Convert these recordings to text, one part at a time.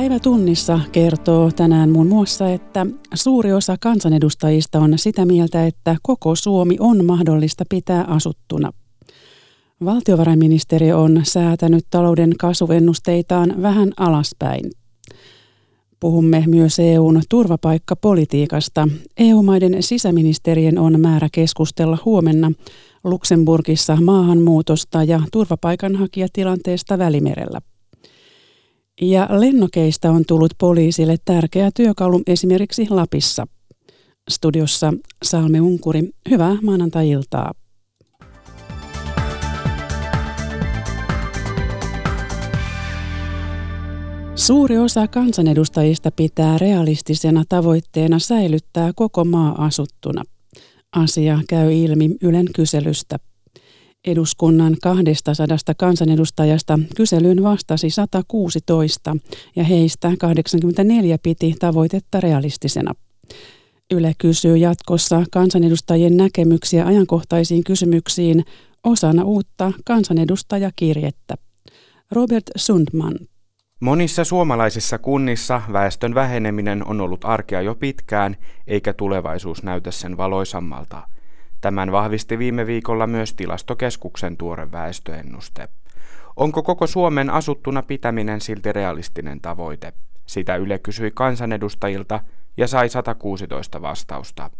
Päivä tunnissa kertoo tänään muun muassa, että suuri osa kansanedustajista on sitä mieltä, että koko Suomi on mahdollista pitää asuttuna. Valtiovarainministeriö on säätänyt talouden kasvuvennusteitaan vähän alaspäin. Puhumme myös EUn turvapaikkapolitiikasta. EU-maiden sisäministerien on määrä keskustella huomenna Luxemburgissa maahanmuutosta ja turvapaikanhakijatilanteesta Välimerellä. Ja lennokeista on tullut poliisille tärkeä työkalu esimerkiksi Lapissa. Studiossa Salme Unkuri, hyvää maanantai-iltaa. Suuri osa kansanedustajista pitää realistisena tavoitteena säilyttää koko maa asuttuna. Asia käy ilmi Ylen kyselystä. Eduskunnan 200 kansanedustajasta kyselyyn vastasi 116 ja heistä 84 piti tavoitetta realistisena. Yle kysyy jatkossa kansanedustajien näkemyksiä ajankohtaisiin kysymyksiin osana uutta kansanedustajakirjettä. Robert Sundman. Monissa suomalaisissa kunnissa väestön väheneminen on ollut arkea jo pitkään, eikä tulevaisuus näytä sen valoisammalta. Tämän vahvisti viime viikolla myös tilastokeskuksen tuore väestöennuste. Onko koko Suomen asuttuna pitäminen silti realistinen tavoite? Sitä Yle kysyi kansanedustajilta ja sai 116 vastausta.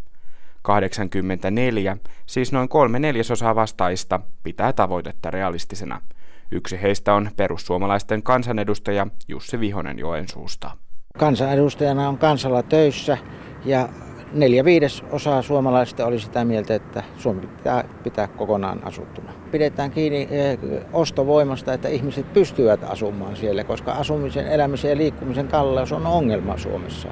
84, siis noin kolme neljäsosaa vastaista, pitää tavoitetta realistisena – Yksi heistä on perussuomalaisten kansanedustaja Jussi Vihonen Joensuusta. Kansanedustajana on kansalla töissä ja neljä viides osaa suomalaisista oli sitä mieltä, että Suomi pitää pitää kokonaan asuttuna. Pidetään kiinni eh, ostovoimasta, että ihmiset pystyvät asumaan siellä, koska asumisen, elämisen ja liikkumisen kalleus on ongelma Suomessa.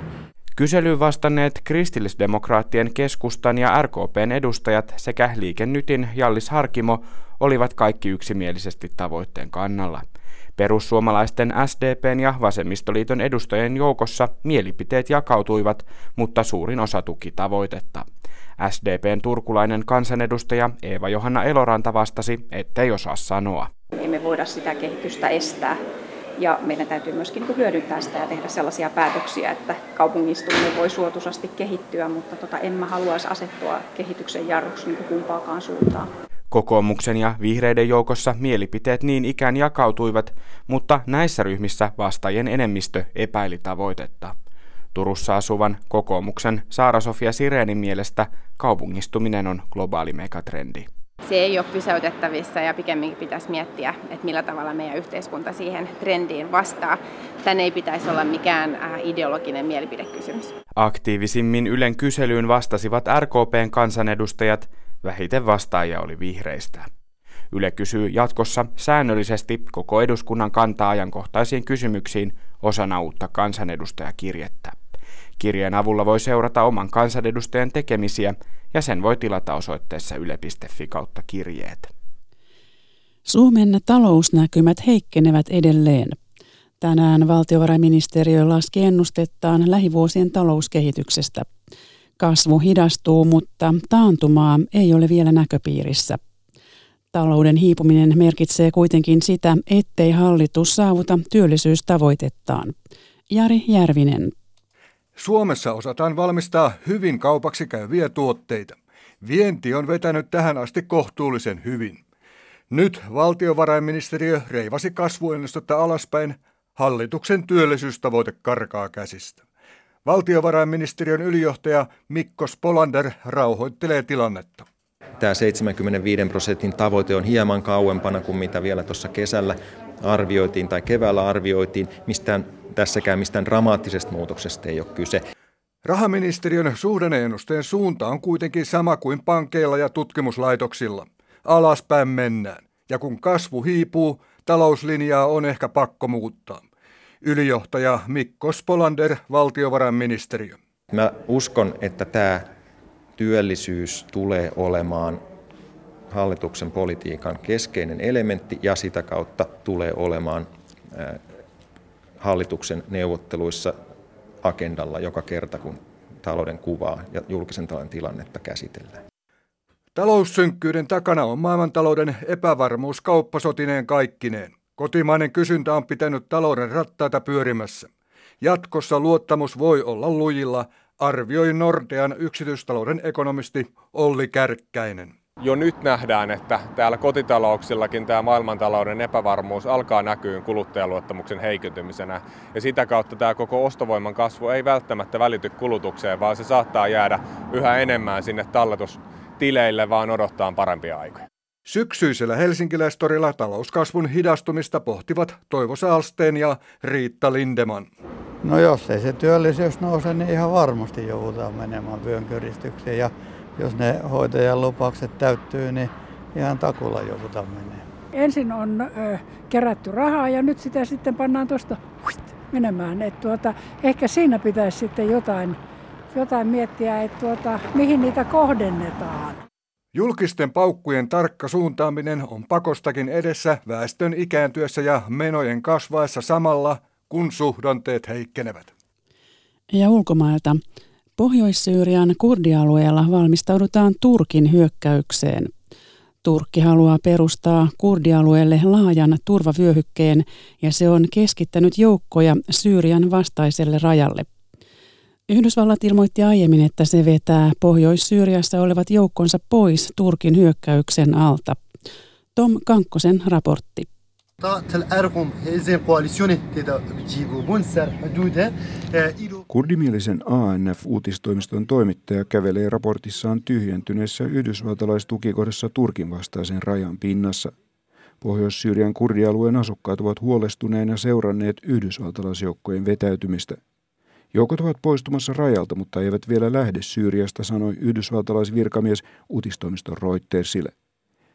Kyselyyn vastanneet kristillisdemokraattien keskustan ja RKPn edustajat sekä Liikennytin Jallis Harkimo olivat kaikki yksimielisesti tavoitteen kannalla. Perussuomalaisten SDPn ja Vasemmistoliiton edustajien joukossa mielipiteet jakautuivat, mutta suurin osa tuki tavoitetta. SDPn turkulainen kansanedustaja Eeva-Johanna Eloranta vastasi, ettei osaa sanoa. Emme voida sitä kehitystä estää ja meidän täytyy myöskin niin hyödyntää sitä ja tehdä sellaisia päätöksiä, että kaupungistuminen voi suotuisasti kehittyä, mutta tota, en mä haluaisi asettua kehityksen jarruksi niin kumpaakaan suuntaan. Kokoomuksen ja vihreiden joukossa mielipiteet niin ikään jakautuivat, mutta näissä ryhmissä vastaajien enemmistö epäili tavoitetta. Turussa asuvan kokoomuksen Saara-Sofia Sireenin mielestä kaupungistuminen on globaali megatrendi. Se ei ole pysäytettävissä ja pikemminkin pitäisi miettiä, että millä tavalla meidän yhteiskunta siihen trendiin vastaa. Tän ei pitäisi olla mikään äh, ideologinen mielipidekysymys. Aktiivisimmin Ylen kyselyyn vastasivat RKPn kansanedustajat Vähiten vastaajia oli vihreistä. Yle kysyy jatkossa säännöllisesti koko eduskunnan kantaa ajankohtaisiin kysymyksiin osana uutta kansanedustajakirjettä. Kirjeen avulla voi seurata oman kansanedustajan tekemisiä ja sen voi tilata osoitteessa yle.fi kautta kirjeet. Suomen talousnäkymät heikkenevät edelleen. Tänään valtiovarainministeriö laski ennustettaan lähivuosien talouskehityksestä – Kasvu hidastuu, mutta taantumaa ei ole vielä näköpiirissä. Talouden hiipuminen merkitsee kuitenkin sitä, ettei hallitus saavuta työllisyystavoitettaan. Jari Järvinen. Suomessa osataan valmistaa hyvin kaupaksi käyviä tuotteita. Vienti on vetänyt tähän asti kohtuullisen hyvin. Nyt valtiovarainministeriö reivasi kasvuennustetta alaspäin, hallituksen työllisyystavoite karkaa käsistä. Valtiovarainministeriön ylijohtaja Mikko Spolander rauhoittelee tilannetta. Tämä 75 prosentin tavoite on hieman kauempana kuin mitä vielä tuossa kesällä arvioitiin tai keväällä arvioitiin. Mistään, tässäkään mistään dramaattisesta muutoksesta ei ole kyse. Rahaministeriön suhdanneennusteen suunta on kuitenkin sama kuin pankeilla ja tutkimuslaitoksilla. Alaspäin mennään. Ja kun kasvu hiipuu, talouslinjaa on ehkä pakko muuttaa. Ylijohtaja Mikko Spolander, valtiovarainministeriö. Mä uskon, että tämä työllisyys tulee olemaan hallituksen politiikan keskeinen elementti ja sitä kautta tulee olemaan hallituksen neuvotteluissa agendalla joka kerta, kun talouden kuvaa ja julkisen talouden tilannetta käsitellään. Taloussynkkyyden takana on maailmantalouden epävarmuus kauppasotineen kaikkineen. Kotimainen kysyntä on pitänyt talouden rattaita pyörimässä. Jatkossa luottamus voi olla lujilla, arvioi Nordean yksityistalouden ekonomisti Olli Kärkkäinen. Jo nyt nähdään, että täällä kotitalouksillakin tämä maailmantalouden epävarmuus alkaa näkyä kuluttajaluottamuksen heikentymisenä. Ja sitä kautta tämä koko ostovoiman kasvu ei välttämättä välity kulutukseen, vaan se saattaa jäädä yhä enemmän sinne talletustileille, vaan odottaa parempia aikoja. Syksyisellä helsinkiläistorilla talouskasvun hidastumista pohtivat Toivo Saalsteen ja Riitta Lindeman. No jos ei se työllisyys nouse, niin ihan varmasti joudutaan menemään vyönkyristykseen. Ja jos ne hoitajan lupaukset täyttyy, niin ihan takulla joudutaan menemään. Ensin on ö, kerätty rahaa ja nyt sitä sitten pannaan tuosta menemään. Et tuota, ehkä siinä pitäisi sitten jotain, jotain miettiä, että tuota, mihin niitä kohdennetaan. Julkisten paukkujen tarkka suuntaaminen on pakostakin edessä väestön ikääntyessä ja menojen kasvaessa samalla, kun suhdanteet heikkenevät. Ja ulkomailta. Pohjois-Syyrian kurdialueella valmistaudutaan Turkin hyökkäykseen. Turkki haluaa perustaa kurdialueelle laajan turvavyöhykkeen ja se on keskittänyt joukkoja Syyrian vastaiselle rajalle. Yhdysvallat ilmoitti aiemmin, että se vetää Pohjois-Syyriassa olevat joukkonsa pois Turkin hyökkäyksen alta. Tom Kankkosen raportti. Kurdimielisen ANF-uutistoimiston toimittaja kävelee raportissaan tyhjentyneessä yhdysvaltalaistukikohdassa Turkin vastaisen rajan pinnassa. Pohjois-Syyrian kurdialueen asukkaat ovat huolestuneina seuranneet yhdysvaltalaisjoukkojen vetäytymistä. Joukot ovat poistumassa rajalta, mutta eivät vielä lähde Syyriasta, sanoi yhdysvaltalaisvirkamies uutistoimiston Reutersille.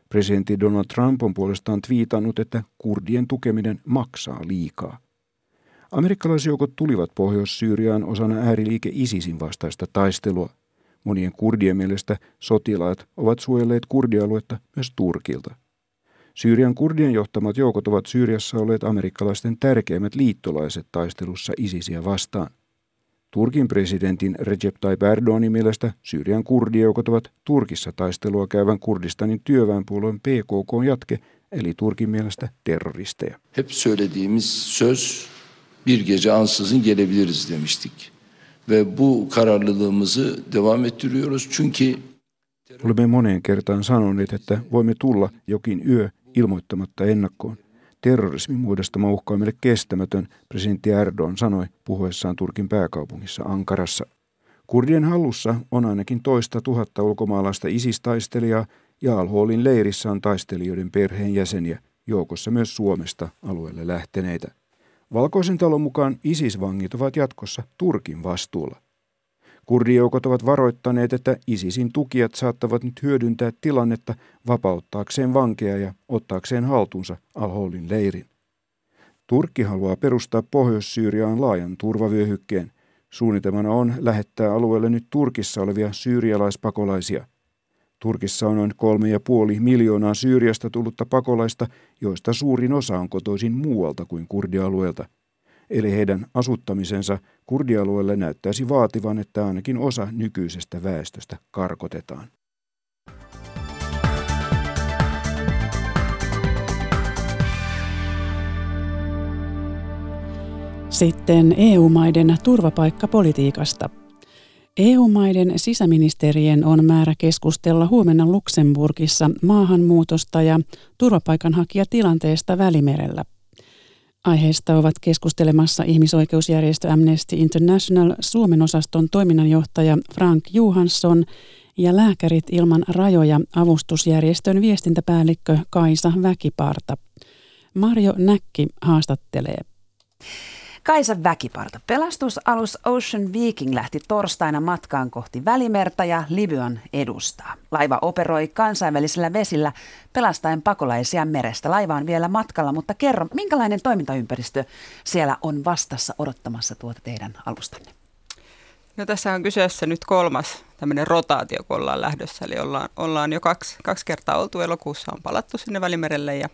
Presidentti Donald Trump on puolestaan twiitannut, että kurdien tukeminen maksaa liikaa. Amerikkalaisjoukot tulivat Pohjois-Syyriaan osana ääriliike ISISin vastaista taistelua. Monien kurdien mielestä sotilaat ovat suojelleet kurdialuetta myös Turkilta. Syyrian kurdien johtamat joukot ovat Syyriassa olleet amerikkalaisten tärkeimmät liittolaiset taistelussa ISISiä vastaan. Turkin presidentin Recep Tayyip Erdoganin mielestä Syyrian kurdijoukot ovat Turkissa taistelua käyvän Kurdistanin työväenpuolueen PKK jatke, eli Turkin mielestä terroristeja. Hep söylediğimiz söz bir gece ansızın gelebiliriz demiştik. Ve bu kararlılığımızı devam ettiriyoruz çünkü Olemme moneen kertaan sanoneet, että voimme tulla jokin yö ilmoittamatta ennakkoon. Terrorismin muodostama uhka on meille kestämätön, presidentti Erdogan sanoi puhuessaan Turkin pääkaupungissa Ankarassa. Kurdien hallussa on ainakin toista tuhatta ulkomaalaista isistaistelijaa ja Al-Holin leirissä on taistelijoiden perheenjäseniä, joukossa myös Suomesta alueelle lähteneitä. Valkoisen talon mukaan ISIS-vangit ovat jatkossa Turkin vastuulla. Kurdijoukot ovat varoittaneet, että ISISin tukijat saattavat nyt hyödyntää tilannetta vapauttaakseen vankeja ja ottaakseen haltuunsa Al-Holin leirin. Turkki haluaa perustaa Pohjois-Syyriaan laajan turvavyöhykkeen. Suunnitelmana on lähettää alueelle nyt Turkissa olevia syyrialaispakolaisia. Turkissa on noin kolme ja puoli miljoonaa Syyriasta tullutta pakolaista, joista suurin osa on kotoisin muualta kuin kurdialueelta – eli heidän asuttamisensa kurdialueelle näyttäisi vaativan, että ainakin osa nykyisestä väestöstä karkotetaan. Sitten EU-maiden turvapaikkapolitiikasta. EU-maiden sisäministerien on määrä keskustella huomenna Luxemburgissa maahanmuutosta ja turvapaikanhakijatilanteesta Välimerellä. Aiheesta ovat keskustelemassa ihmisoikeusjärjestö Amnesty International Suomen osaston toiminnanjohtaja Frank Johansson ja Lääkärit ilman rajoja avustusjärjestön viestintäpäällikkö Kaisa Väkiparta. Marjo Näkki haastattelee. Kaisa Väkiparta. Pelastusalus Ocean Viking lähti torstaina matkaan kohti Välimerta ja Libyan edustaa. Laiva operoi kansainvälisillä vesillä pelastaen pakolaisia merestä. Laiva on vielä matkalla, mutta kerro, minkälainen toimintaympäristö siellä on vastassa odottamassa tuota teidän alustanne? No tässä on kyseessä nyt kolmas tämmöinen rotaatio, kun ollaan lähdössä. Eli ollaan, ollaan jo kaksi, kaksi kertaa oltu elokuussa, on palattu sinne Välimerelle ja,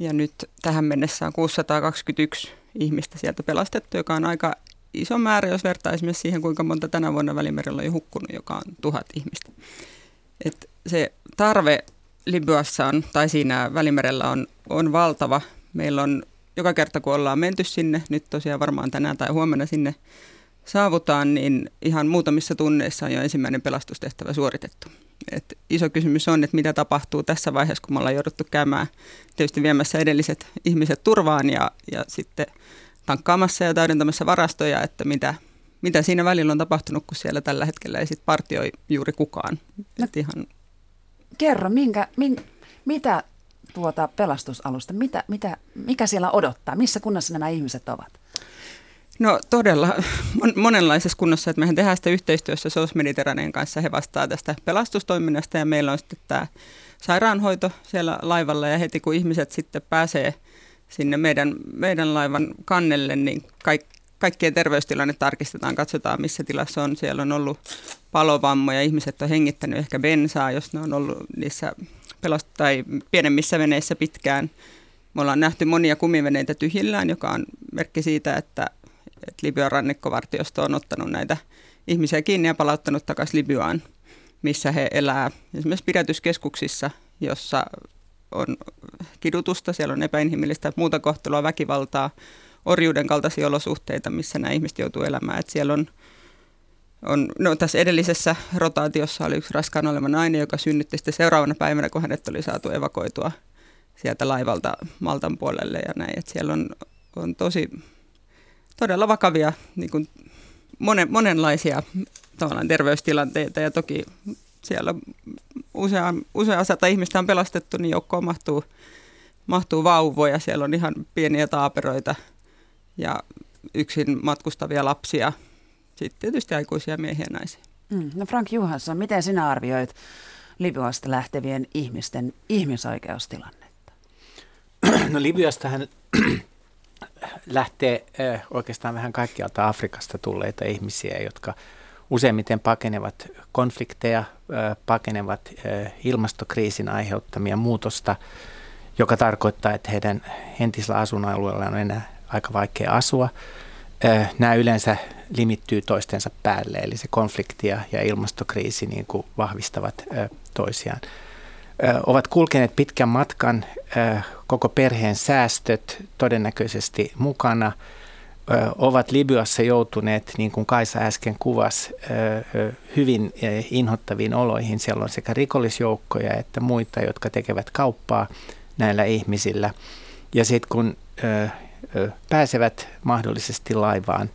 ja nyt tähän mennessä on 621 ihmistä sieltä pelastettu, joka on aika iso määrä, jos vertaa esimerkiksi siihen, kuinka monta tänä vuonna Välimerellä on jo hukkunut, joka on tuhat ihmistä. Et se tarve Libyassa on, tai siinä Välimerellä on, on valtava. Meillä on joka kerta kun ollaan menty sinne, nyt tosiaan varmaan tänään tai huomenna sinne saavutaan, niin ihan muutamissa tunneissa on jo ensimmäinen pelastustehtävä suoritettu. Et iso kysymys on, että mitä tapahtuu tässä vaiheessa, kun me ollaan jouduttu käymään tietysti viemässä edelliset ihmiset turvaan ja, ja sitten tankkaamassa ja täydentämässä varastoja, että mitä, mitä siinä välillä on tapahtunut, kun siellä tällä hetkellä ei sit partioi juuri kukaan. No, ihan... Kerro, minkä, min, mitä tuota pelastusalusta, mitä, mitä, mikä siellä odottaa, missä kunnassa nämä ihmiset ovat? No todella monenlaisessa kunnossa, että mehän tehdään sitä yhteistyössä SOS Mediterraneen kanssa. He vastaa tästä pelastustoiminnasta ja meillä on sitten tämä sairaanhoito siellä laivalla ja heti kun ihmiset sitten pääsee sinne meidän, meidän laivan kannelle, niin kaik, kaikkien terveystilanne tarkistetaan, katsotaan missä tilassa on. Siellä on ollut palovammoja, ihmiset on hengittänyt ehkä bensaa, jos ne on ollut niissä pelast- tai pienemmissä veneissä pitkään. Me ollaan nähty monia kumiveneitä tyhjillään, joka on merkki siitä, että että Libyan rannikkovartiosto on ottanut näitä ihmisiä kiinni ja palauttanut takaisin Libyaan, missä he elää esimerkiksi pidätyskeskuksissa, jossa on kidutusta, siellä on epäinhimillistä muuta kohtelua, väkivaltaa, orjuuden kaltaisia olosuhteita, missä nämä ihmiset joutuu elämään. Että siellä on, on, no tässä edellisessä rotaatiossa oli yksi raskaan oleva nainen, joka synnytti sitten seuraavana päivänä, kun hänet oli saatu evakoitua sieltä laivalta Maltan puolelle ja näin. Että siellä on, on tosi todella vakavia niin kuin monen, monenlaisia tavallaan terveystilanteita ja toki siellä usea, usea sata ihmistä on pelastettu, niin joukkoon mahtuu, mahtuu vauvoja. Siellä on ihan pieniä taaperoita ja yksin matkustavia lapsia, sitten tietysti aikuisia miehiä ja naisia. Mm. No Frank Johansson, miten sinä arvioit Libyasta lähtevien ihmisten ihmisoikeustilannetta? No Libyastahan lähtee oikeastaan vähän kaikkialta Afrikasta tulleita ihmisiä, jotka useimmiten pakenevat konflikteja, pakenevat ilmastokriisin aiheuttamia muutosta, joka tarkoittaa, että heidän entisellä asuinalueella on enää aika vaikea asua. Nämä yleensä limittyy toistensa päälle, eli se konflikti ja ilmastokriisi niin kuin vahvistavat toisiaan ovat kulkeneet pitkän matkan, koko perheen säästöt todennäköisesti mukana, ovat Libyassa joutuneet, niin kuin Kaisa äsken kuvasi, hyvin inhottaviin oloihin. Siellä on sekä rikollisjoukkoja että muita, jotka tekevät kauppaa näillä ihmisillä. Ja sitten kun pääsevät mahdollisesti laivaan,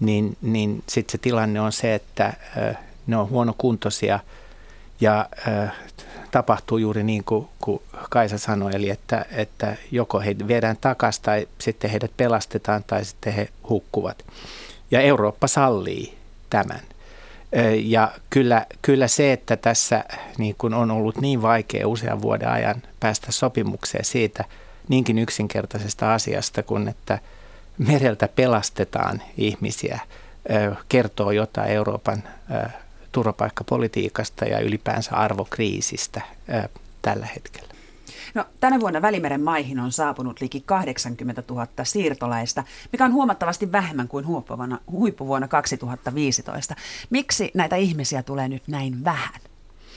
niin, niin sitten se tilanne on se, että ne on huonokuntoisia ja tapahtuu juuri niin kuin, kuin Kaisa sanoi, eli että, että joko heidät viedään takaisin tai sitten heidät pelastetaan tai sitten he hukkuvat. Ja Eurooppa sallii tämän. Ja kyllä, kyllä se, että tässä niin kuin on ollut niin vaikea usean vuoden ajan päästä sopimukseen siitä niinkin yksinkertaisesta asiasta kuin, että mereltä pelastetaan ihmisiä, kertoo jotain Euroopan turvapaikkapolitiikasta ja ylipäänsä arvokriisistä tällä hetkellä. No, tänä vuonna Välimeren maihin on saapunut liki 80 000 siirtolaista, mikä on huomattavasti vähemmän kuin huippuvuonna 2015. Miksi näitä ihmisiä tulee nyt näin vähän?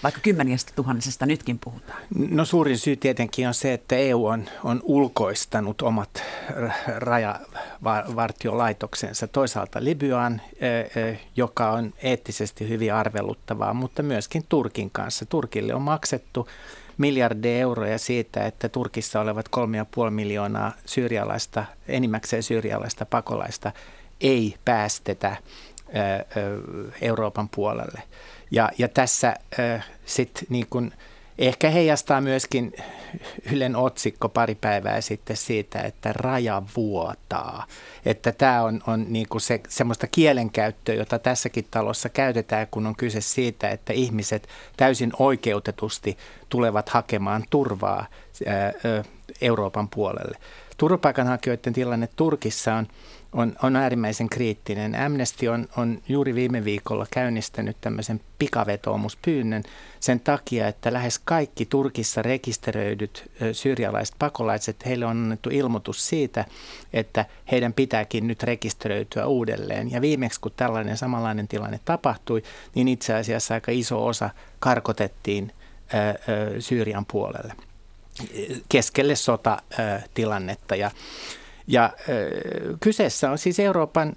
Vaikka kymmenistä tuhannesesta nytkin puhutaan? No suurin syy tietenkin on se, että EU on, on ulkoistanut omat rajavartiolaitoksensa toisaalta Libyaan, joka on eettisesti hyvin arveluttavaa, mutta myöskin Turkin kanssa. Turkille on maksettu miljardeja euroja siitä, että Turkissa olevat 3,5 miljoonaa syyrialaista, enimmäkseen syyrialaista pakolaista ei päästetä Euroopan puolelle. Ja, ja tässä äh, sitten niin kun, ehkä heijastaa myöskin Ylen otsikko pari päivää sitten siitä, että raja vuotaa. Että tämä on, on niin kuin se, semmoista kielenkäyttöä, jota tässäkin talossa käytetään, kun on kyse siitä, että ihmiset täysin oikeutetusti tulevat hakemaan turvaa ää, Euroopan puolelle. Turvapaikanhakijoiden tilanne Turkissa on on, on äärimmäisen kriittinen. Amnesty on, on juuri viime viikolla käynnistänyt tämmöisen pikavetoomuspyynnön sen takia, että lähes kaikki Turkissa rekisteröidyt syyrialaiset pakolaiset, heille on annettu ilmoitus siitä, että heidän pitääkin nyt rekisteröityä uudelleen. Ja viimeksi kun tällainen samanlainen tilanne tapahtui, niin itse asiassa aika iso osa karkotettiin Syyrian puolelle keskelle sotatilannetta. Ja Ja kyseessä on siis Euroopan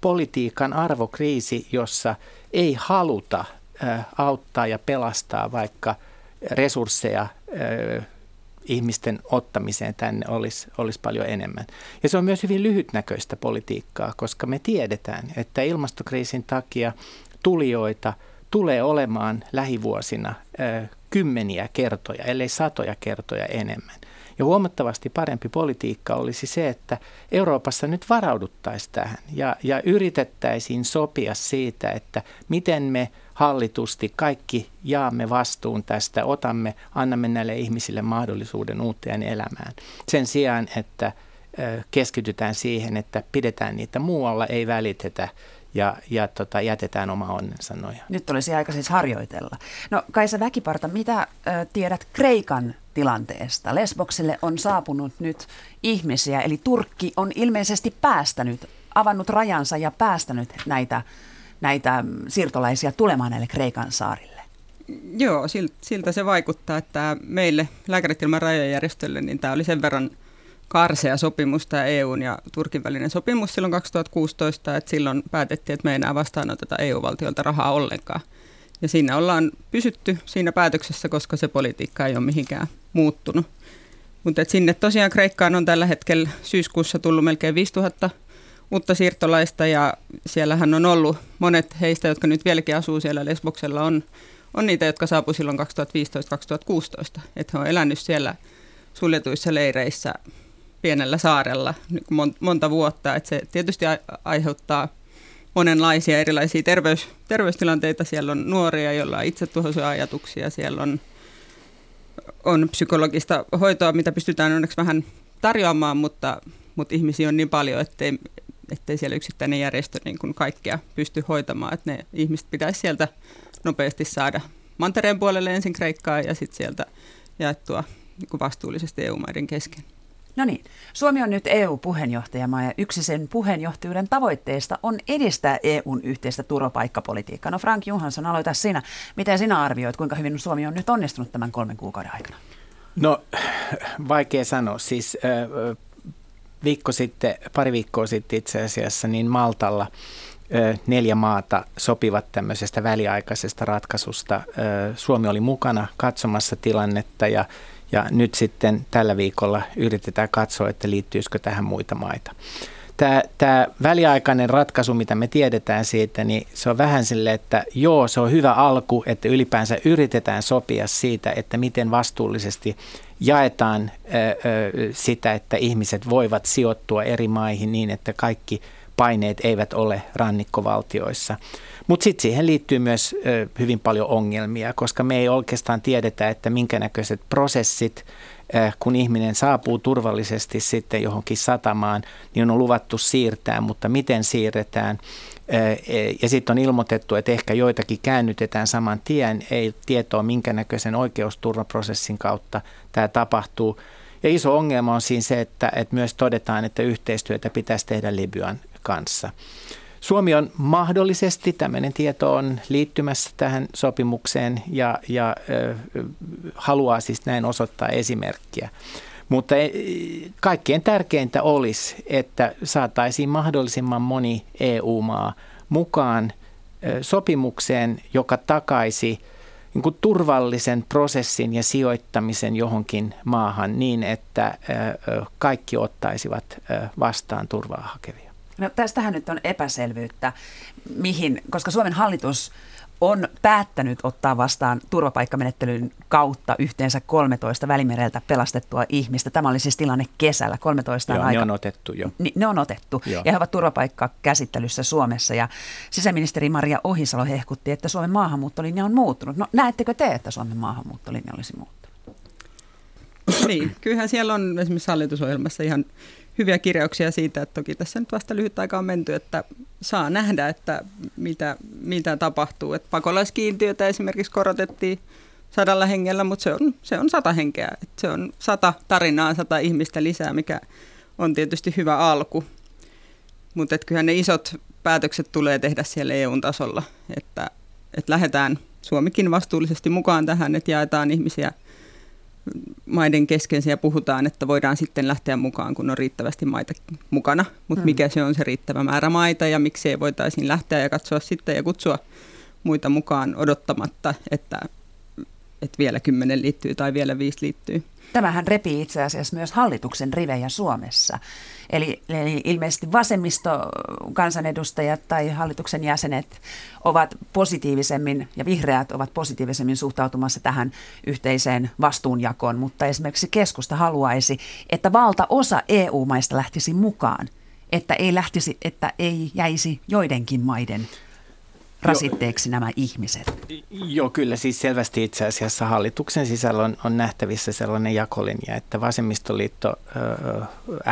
politiikan arvokriisi, jossa ei haluta auttaa ja pelastaa, vaikka resursseja ihmisten ottamiseen tänne olisi, olisi paljon enemmän. Ja se on myös hyvin lyhytnäköistä politiikkaa, koska me tiedetään, että ilmastokriisin takia tulijoita tulee olemaan lähivuosina kymmeniä kertoja, ellei satoja kertoja enemmän. Ja huomattavasti parempi politiikka olisi se, että Euroopassa nyt varauduttaisiin tähän ja, ja yritettäisiin sopia siitä, että miten me hallitusti kaikki jaamme vastuun tästä, otamme, annamme näille ihmisille mahdollisuuden uuteen elämään. Sen sijaan, että keskitytään siihen, että pidetään niitä muualla, ei välitetä ja, ja tota, jätetään oma onnensa nojaan. Nyt olisi aika siis harjoitella. No Kaisa Väkiparta, mitä ö, tiedät Kreikan tilanteesta? Lesbokselle on saapunut nyt ihmisiä, eli Turkki on ilmeisesti päästänyt, avannut rajansa ja päästänyt näitä, näitä siirtolaisia tulemaan näille Kreikan saarille. Joo, siltä se vaikuttaa, että meille Lääkärit ilman rajajärjestölle, niin tämä oli sen verran – karsea sopimus, tämä EUn ja Turkin välinen sopimus silloin 2016, että silloin päätettiin, että me ei enää vastaanoteta EU-valtiolta rahaa ollenkaan. Ja siinä ollaan pysytty siinä päätöksessä, koska se politiikka ei ole mihinkään muuttunut. Mutta sinne tosiaan Kreikkaan on tällä hetkellä syyskuussa tullut melkein 5000 uutta siirtolaista ja siellähän on ollut monet heistä, jotka nyt vieläkin asuu siellä Lesboksella, on, on niitä, jotka saapuivat silloin 2015-2016. Että he on elänyt siellä suljetuissa leireissä pienellä saarella niin monta vuotta. Että se tietysti aiheuttaa monenlaisia erilaisia terveys, terveystilanteita. Siellä on nuoria, joilla on itsetuhoisia ajatuksia. Siellä on, on psykologista hoitoa, mitä pystytään onneksi vähän tarjoamaan, mutta, mutta ihmisiä on niin paljon, ettei, ettei siellä yksittäinen järjestö niin kuin kaikkea pysty hoitamaan. Että ne ihmiset pitäisi sieltä nopeasti saada mantereen puolelle ensin Kreikkaa ja sitten sieltä jaettua niin vastuullisesti EU-maiden kesken. No niin, Suomi on nyt EU-puheenjohtajamaa ja yksi sen puheenjohtajuuden tavoitteista on edistää EUn yhteistä turvapaikkapolitiikkaa. No Frank Johansson, aloita sinä. Miten sinä arvioit, kuinka hyvin Suomi on nyt onnistunut tämän kolmen kuukauden aikana? No vaikea sanoa. Siis viikko sitten, pari viikkoa sitten itse asiassa, niin Maltalla neljä maata sopivat tämmöisestä väliaikaisesta ratkaisusta. Suomi oli mukana katsomassa tilannetta ja ja nyt sitten tällä viikolla yritetään katsoa, että liittyisikö tähän muita maita. Tämä, tämä väliaikainen ratkaisu, mitä me tiedetään siitä, niin se on vähän sille, että joo, se on hyvä alku, että ylipäänsä yritetään sopia siitä, että miten vastuullisesti jaetaan sitä, että ihmiset voivat sijoittua eri maihin niin, että kaikki paineet eivät ole rannikkovaltioissa. Mutta sitten siihen liittyy myös hyvin paljon ongelmia, koska me ei oikeastaan tiedetä, että minkä näköiset prosessit, kun ihminen saapuu turvallisesti sitten johonkin satamaan, niin on luvattu siirtää, mutta miten siirretään. E, ja sitten on ilmoitettu, että ehkä joitakin käännytetään saman tien, ei tietoa minkä näköisen oikeusturvaprosessin kautta tämä tapahtuu. Ja iso ongelma on siinä se, että, että myös todetaan, että yhteistyötä pitäisi tehdä Libyan kanssa. Suomi on mahdollisesti, tämmöinen tieto on liittymässä tähän sopimukseen ja, ja haluaa siis näin osoittaa esimerkkiä. Mutta e, kaikkein tärkeintä olisi, että saataisiin mahdollisimman moni EU-maa mukaan sopimukseen, joka takaisi niin kuin turvallisen prosessin ja sijoittamisen johonkin maahan niin, että kaikki ottaisivat vastaan turvaa hakevia. No tästähän nyt on epäselvyyttä, mihin, koska Suomen hallitus on päättänyt ottaa vastaan turvapaikkamenettelyn kautta yhteensä 13 välimereltä pelastettua ihmistä. Tämä oli siis tilanne kesällä. 13 Joo, aika... ne on otettu jo. Ni, ne on otettu Joo. ja he ovat turvapaikkakäsittelyssä Suomessa. Ja sisäministeri Maria Ohisalo hehkutti, että Suomen maahanmuuttolinja on muuttunut. No näettekö te, että Suomen maahanmuuttolinja olisi muuttunut? Niin, kyllähän siellä on esimerkiksi hallitusohjelmassa ihan hyviä kirjauksia siitä, että toki tässä nyt vasta lyhyt aika on menty, että saa nähdä, että mitä, mitä tapahtuu. Että pakolaiskiintiötä esimerkiksi korotettiin sadalla hengellä, mutta se on, se on sata henkeä. Että se on sata tarinaa, sata ihmistä lisää, mikä on tietysti hyvä alku. Mutta kyllähän ne isot päätökset tulee tehdä siellä EU-tasolla, että, että lähdetään Suomikin vastuullisesti mukaan tähän, että jaetaan ihmisiä maiden kesken ja puhutaan, että voidaan sitten lähteä mukaan, kun on riittävästi maita mukana. Mutta hmm. mikä se on se riittävä määrä maita ja miksi ei voitaisiin lähteä ja katsoa sitten ja kutsua muita mukaan odottamatta, että, että vielä kymmenen liittyy tai vielä viisi liittyy. Tämähän repii itse asiassa myös hallituksen rivejä Suomessa. Eli, eli ilmeisesti vasemmisto-kansanedustajat tai hallituksen jäsenet ovat positiivisemmin ja vihreät ovat positiivisemmin suhtautumassa tähän yhteiseen vastuunjakoon, mutta esimerkiksi keskusta haluaisi, että valtaosa EU-maista lähtisi mukaan, että ei lähtisi, että ei jäisi joidenkin maiden rasitteeksi jo, nämä ihmiset? Joo, kyllä siis selvästi itse asiassa hallituksen sisällä on, on nähtävissä sellainen jakolinja, että vasemmistoliitto,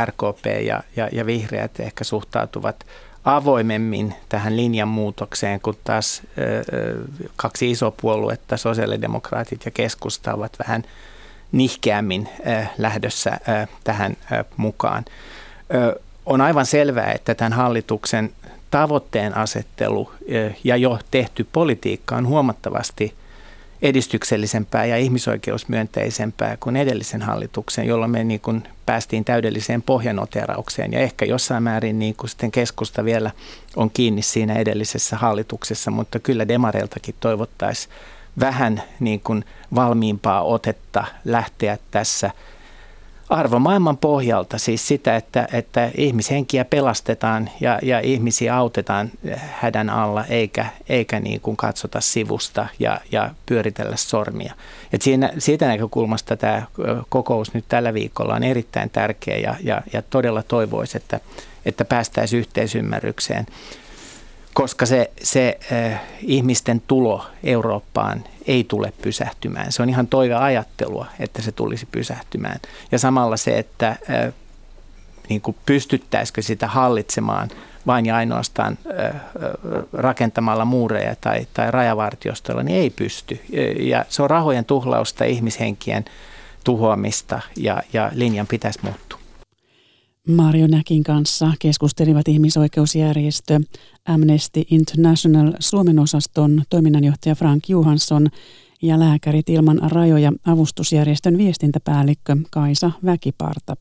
RKP ja, ja, ja vihreät ehkä suhtautuvat avoimemmin tähän linjanmuutokseen, kun taas kaksi isoa puoluetta, sosiaalidemokraatit ja keskusta, ovat vähän nihkeämmin lähdössä tähän mukaan. On aivan selvää, että tämän hallituksen tavoitteen asettelu eh, ja jo tehty politiikka on huomattavasti edistyksellisempää ja ihmisoikeusmyönteisempää kuin edellisen hallituksen, jolloin me niin kuin päästiin täydelliseen pohjanoteraukseen. Ja ehkä jossain määrin niin kuin sitten keskusta vielä on kiinni siinä edellisessä hallituksessa, mutta kyllä demareiltakin toivottaisiin vähän niin kuin valmiimpaa otetta lähteä tässä – arvomaailman pohjalta, siis sitä, että, että ihmishenkiä pelastetaan ja, ja ihmisiä autetaan hädän alla, eikä, eikä niin kuin katsota sivusta ja, ja pyöritellä sormia. Et siinä, siitä näkökulmasta tämä kokous nyt tällä viikolla on erittäin tärkeä ja, ja, ja todella toivoisi, että, että päästäisiin yhteisymmärrykseen koska se, se äh, ihmisten tulo Eurooppaan ei tule pysähtymään. Se on ihan toiveajattelua, että se tulisi pysähtymään. Ja samalla se, että äh, niin kuin pystyttäisikö sitä hallitsemaan vain ja ainoastaan äh, rakentamalla muureja tai, tai rajavartiostoilla, niin ei pysty. Ja se on rahojen tuhlausta, ihmishenkien tuhoamista ja, ja linjan pitäisi muuttua. Mario Näkin kanssa keskustelivat ihmisoikeusjärjestö Amnesty International Suomen osaston toiminnanjohtaja Frank Johansson ja Lääkärit ilman rajoja avustusjärjestön viestintäpäällikkö Kaisa Väkiparta.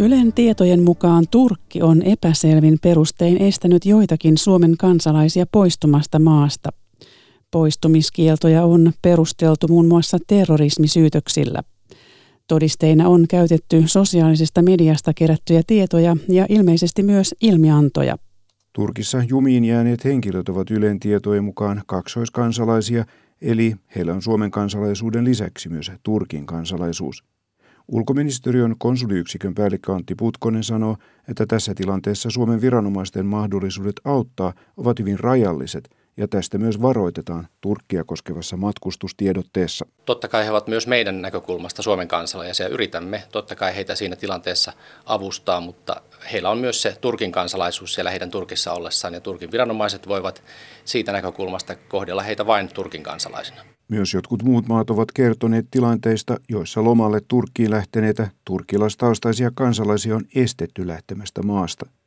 Ylen tietojen mukaan Turkki on epäselvin perustein estänyt joitakin Suomen kansalaisia poistumasta maasta. Poistumiskieltoja on perusteltu muun muassa terrorismisyytöksillä. Todisteina on käytetty sosiaalisesta mediasta kerättyjä tietoja ja ilmeisesti myös ilmiantoja. Turkissa jumiin jääneet henkilöt ovat Ylen tietojen mukaan kaksoiskansalaisia, eli heillä on Suomen kansalaisuuden lisäksi myös Turkin kansalaisuus. Ulkoministeriön konsuliyksikön päällikkö Antti Putkonen sanoo, että tässä tilanteessa Suomen viranomaisten mahdollisuudet auttaa ovat hyvin rajalliset ja tästä myös varoitetaan Turkkia koskevassa matkustustiedotteessa. Totta kai he ovat myös meidän näkökulmasta Suomen kansalaisia ja yritämme totta kai heitä siinä tilanteessa avustaa, mutta heillä on myös se Turkin kansalaisuus siellä heidän Turkissa ollessaan ja Turkin viranomaiset voivat siitä näkökulmasta kohdella heitä vain Turkin kansalaisina. Myös jotkut muut maat ovat kertoneet tilanteista, joissa lomalle Turkkiin lähteneitä turkkilaistaustaisia kansalaisia on estetty lähtemästä maasta –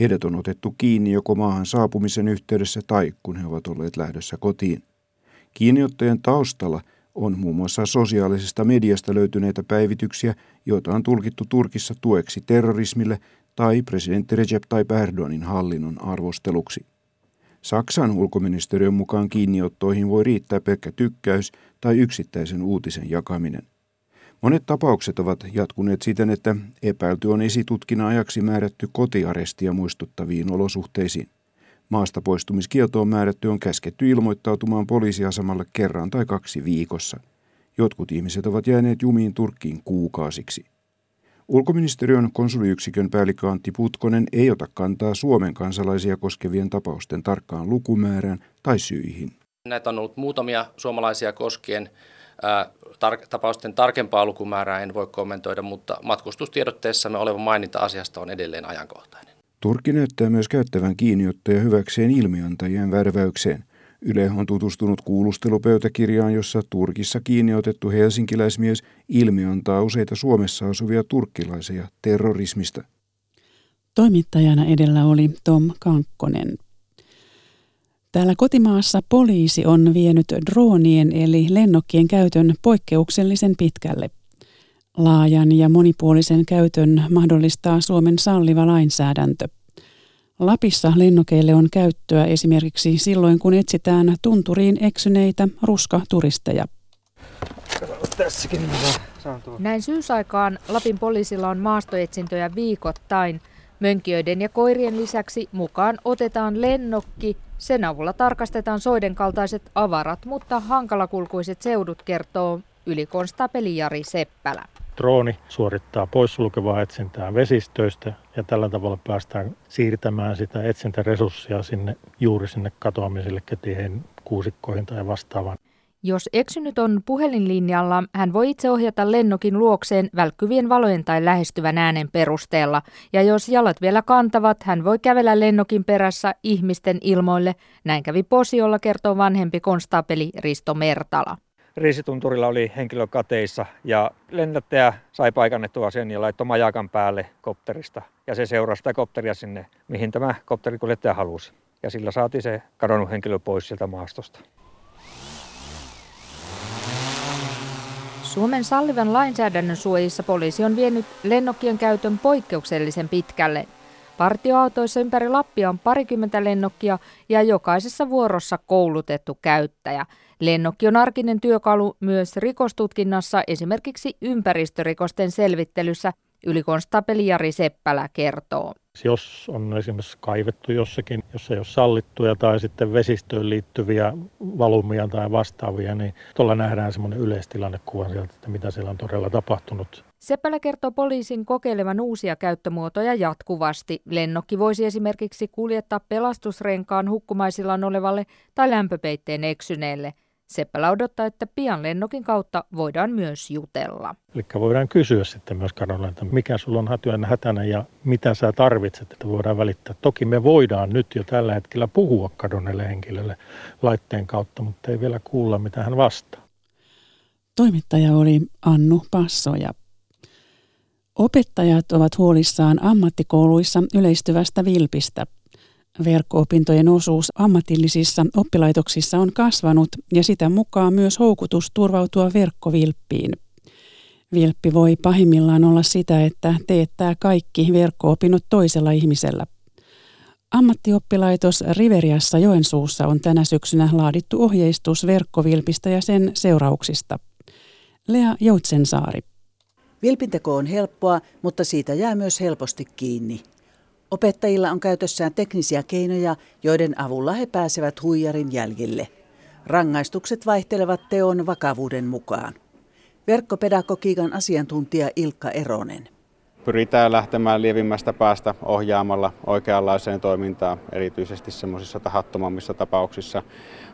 Heidät on otettu kiinni joko maahan saapumisen yhteydessä tai kun he ovat olleet lähdössä kotiin. Kiinniottojen taustalla on muun muassa sosiaalisesta mediasta löytyneitä päivityksiä, joita on tulkittu Turkissa tueksi terrorismille tai presidentti Recep Tayyip Erdoganin hallinnon arvosteluksi. Saksan ulkoministeriön mukaan kiinniottoihin voi riittää pelkkä tykkäys tai yksittäisen uutisen jakaminen. Monet tapaukset ovat jatkuneet siten, että epäilty on esitutkinnan ajaksi määrätty kotiarestia muistuttaviin olosuhteisiin. Maasta poistumiskieltoon määrätty on käsketty ilmoittautumaan poliisiasemalle kerran tai kaksi viikossa. Jotkut ihmiset ovat jääneet jumiin Turkkiin kuukausiksi. Ulkoministeriön konsuliyksikön päällikkö Antti Putkonen ei ota kantaa Suomen kansalaisia koskevien tapausten tarkkaan lukumäärään tai syihin. Näitä on ollut muutamia suomalaisia koskien tar- tapausten tarkempaa lukumäärää en voi kommentoida, mutta matkustustiedotteessamme oleva maininta asiasta on edelleen ajankohtainen. Turkki näyttää myös käyttävän kiinniottoja hyväkseen ilmiantajien värväykseen. Yle on tutustunut kuulustelupöytäkirjaan, jossa Turkissa kiinniotettu helsinkiläismies ilmiantaa useita Suomessa asuvia turkkilaisia terrorismista. Toimittajana edellä oli Tom Kankkonen. Täällä kotimaassa poliisi on vienyt droonien eli lennokkien käytön poikkeuksellisen pitkälle. Laajan ja monipuolisen käytön mahdollistaa Suomen salliva lainsäädäntö. Lapissa lennokeille on käyttöä esimerkiksi silloin, kun etsitään tunturiin eksyneitä ruskaturisteja. Tässäkin Näin syysaikaan Lapin poliisilla on maastoetsintöjä viikoittain. Mönkiöiden ja koirien lisäksi mukaan otetaan lennokki. Sen avulla tarkastetaan soiden kaltaiset avarat, mutta hankalakulkuiset seudut kertoo ylikonstapeli Jari Seppälä. Drooni suorittaa poissulkevaa etsintää vesistöistä ja tällä tavalla päästään siirtämään sitä etsintäresurssia sinne juuri sinne katoamiselle ketien kuusikkoihin tai vastaavaan. Jos eksynyt on puhelinlinjalla, hän voi itse ohjata lennokin luokseen välkkyvien valojen tai lähestyvän äänen perusteella. Ja jos jalat vielä kantavat, hän voi kävellä lennokin perässä ihmisten ilmoille. Näin kävi Posiolla, kertoo vanhempi konstaapeli Risto Mertala. Riisitunturilla oli henkilö kateissa ja lennättäjä sai paikannettua sen ja laittoi majakan päälle kopterista. Ja se seurasi sitä kopteria sinne, mihin tämä kopterikuljettaja halusi. Ja sillä saatiin se kadonnut henkilö pois sieltä maastosta. Suomen sallivan lainsäädännön suojissa poliisi on vienyt lennokkien käytön poikkeuksellisen pitkälle. Partioautoissa ympäri Lappia on parikymmentä lennokkia ja jokaisessa vuorossa koulutettu käyttäjä. Lennokki on arkinen työkalu myös rikostutkinnassa, esimerkiksi ympäristörikosten selvittelyssä, ylikonstapeli Jari Seppälä kertoo. Jos on esimerkiksi kaivettu jossakin, jos ei ole sallittuja tai sitten vesistöön liittyviä valumia tai vastaavia, niin tuolla nähdään semmoinen yleistilannekuva sieltä, että mitä siellä on todella tapahtunut. Seppälä kertoo poliisin kokeilevan uusia käyttömuotoja jatkuvasti. Lennokki voisi esimerkiksi kuljettaa pelastusrenkaan hukkumaisillaan olevalle tai lämpöpeitteen eksyneelle – Seppälä odottaa, että pian lennokin kautta voidaan myös jutella. Eli voidaan kysyä sitten myös Karolla, että mikä sulla on hätyön hätänä ja mitä sä tarvitset, että voidaan välittää. Toki me voidaan nyt jo tällä hetkellä puhua kadonneelle henkilölle laitteen kautta, mutta ei vielä kuulla, mitä hän vastaa. Toimittaja oli Annu Passoja. Opettajat ovat huolissaan ammattikouluissa yleistyvästä vilpistä. Verkko-opintojen osuus ammatillisissa oppilaitoksissa on kasvanut ja sitä mukaan myös houkutus turvautua verkkovilppiin. Vilppi voi pahimmillaan olla sitä, että teettää kaikki verkko-opinnot toisella ihmisellä. Ammattioppilaitos Riveriassa Joensuussa on tänä syksynä laadittu ohjeistus verkkovilpistä ja sen seurauksista. Lea Joutsensaari. Vilpinteko on helppoa, mutta siitä jää myös helposti kiinni. Opettajilla on käytössään teknisiä keinoja, joiden avulla he pääsevät huijarin jäljille. Rangaistukset vaihtelevat teon vakavuuden mukaan. Verkkopedagogiikan asiantuntija Ilkka Eronen. Pyritään lähtemään lievimmästä päästä ohjaamalla oikeanlaiseen toimintaan, erityisesti semmoisissa tahattomammissa tapauksissa.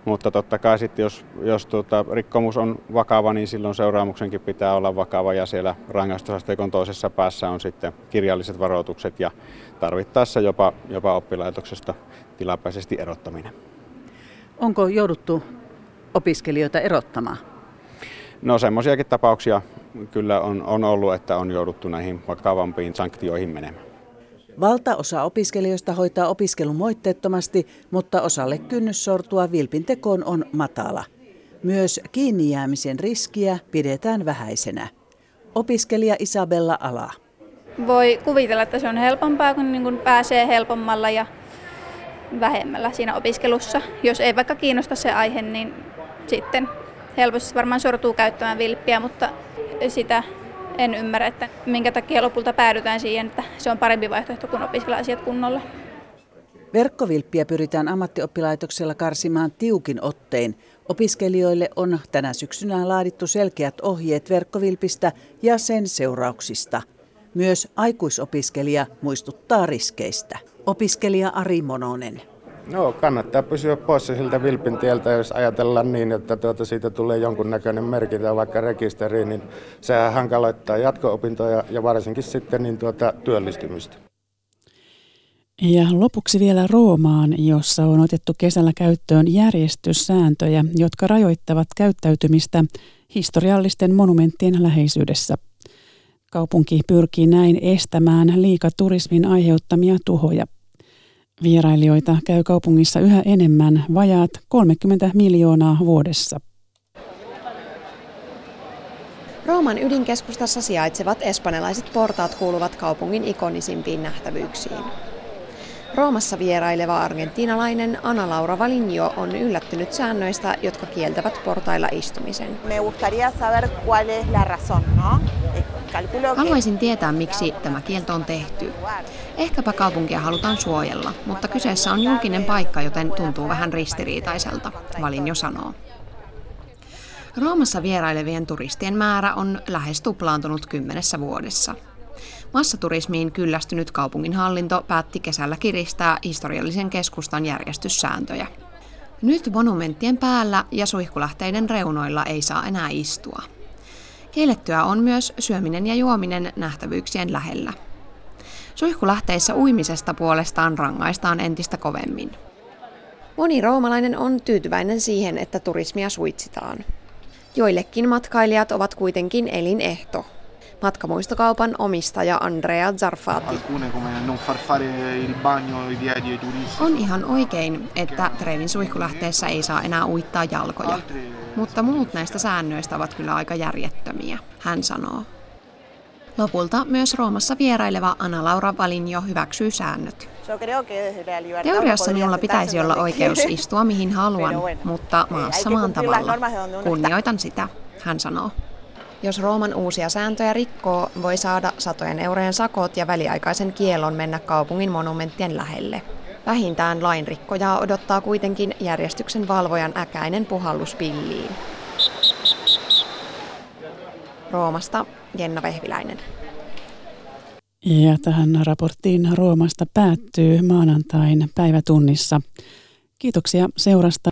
Mutta totta kai sitten, jos, jos tuota, rikkomus on vakava, niin silloin seuraamuksenkin pitää olla vakava ja siellä rangaistusasteikon toisessa päässä on sitten kirjalliset varoitukset ja tarvittaessa jopa, jopa oppilaitoksesta tilapäisesti erottaminen. Onko jouduttu opiskelijoita erottamaan? No semmoisiakin tapauksia kyllä on, on ollut, että on jouduttu näihin vakavampiin sanktioihin menemään. Valtaosa opiskelijoista hoitaa opiskelun moitteettomasti, mutta osalle kynnys sortua vilpintekoon on matala. Myös kiinni jäämisen riskiä pidetään vähäisenä. Opiskelija Isabella Ala. Voi kuvitella, että se on helpompaa, kun niin pääsee helpommalla ja vähemmällä siinä opiskelussa. Jos ei vaikka kiinnosta se aihe, niin sitten helposti varmaan sortuu käyttämään vilppiä, mutta sitä en ymmärrä, että minkä takia lopulta päädytään siihen, että se on parempi vaihtoehto kuin opiskella asiat kunnolla. Verkkovilppiä pyritään ammattioppilaitoksella karsimaan tiukin ottein. Opiskelijoille on tänä syksynä laadittu selkeät ohjeet verkkovilpistä ja sen seurauksista. Myös aikuisopiskelija muistuttaa riskeistä. Opiskelija Ari Mononen. No kannattaa pysyä poissa siltä vilpin tieltä, jos ajatellaan niin, että tuota siitä tulee jonkunnäköinen merkintä vaikka rekisteriin, niin sehän hankaloittaa jatko-opintoja ja varsinkin sitten niin tuota työllistymistä. Ja lopuksi vielä Roomaan, jossa on otettu kesällä käyttöön järjestyssääntöjä, jotka rajoittavat käyttäytymistä historiallisten monumenttien läheisyydessä. Kaupunki pyrkii näin estämään liikaturismin aiheuttamia tuhoja. Vierailijoita käy kaupungissa yhä enemmän, vajaat 30 miljoonaa vuodessa. Rooman ydinkeskustassa sijaitsevat espanjalaiset portaat kuuluvat kaupungin ikonisimpiin nähtävyyksiin. Roomassa vieraileva argentiinalainen Ana Laura Valinjo on yllättynyt säännöistä, jotka kieltävät portailla istumisen. Haluaisin tietää, miksi tämä kielto on tehty. Ehkäpä kaupunkia halutaan suojella, mutta kyseessä on julkinen paikka, joten tuntuu vähän ristiriitaiselta, Valinjo sanoo. Roomassa vierailevien turistien määrä on lähes tuplaantunut kymmenessä vuodessa. Massaturismiin kyllästynyt kaupunginhallinto päätti kesällä kiristää historiallisen keskustan järjestyssääntöjä. Nyt monumenttien päällä ja suihkulähteiden reunoilla ei saa enää istua. Kiellettyä on myös syöminen ja juominen nähtävyyksien lähellä. Suihkulähteissä uimisesta puolestaan rangaistaan entistä kovemmin. Moni roomalainen on tyytyväinen siihen, että turismia suitsitaan. Joillekin matkailijat ovat kuitenkin elinehto. Matkamuistokaupan omistaja Andrea Zarfati. On ihan oikein, että Trevin suihkulähteessä ei saa enää uittaa jalkoja, mutta muut näistä säännöistä ovat kyllä aika järjettömiä, hän sanoo. Lopulta myös Roomassa vieraileva Anna-Laura Valinjo hyväksyy säännöt. Teoriassa minulla pitäisi olla oikeus istua mihin haluan, mutta maassa maan tavalla. Kunnioitan sitä, hän sanoo. Jos Rooman uusia sääntöjä rikkoo, voi saada satojen eurojen sakot ja väliaikaisen kielon mennä kaupungin monumenttien lähelle. Vähintään lainrikkojaa odottaa kuitenkin järjestyksen valvojan äkäinen puhallus pilliin. Roomasta Jenna Vehviläinen. Ja tähän raporttiin Roomasta päättyy maanantain päivätunnissa. Kiitoksia seurasta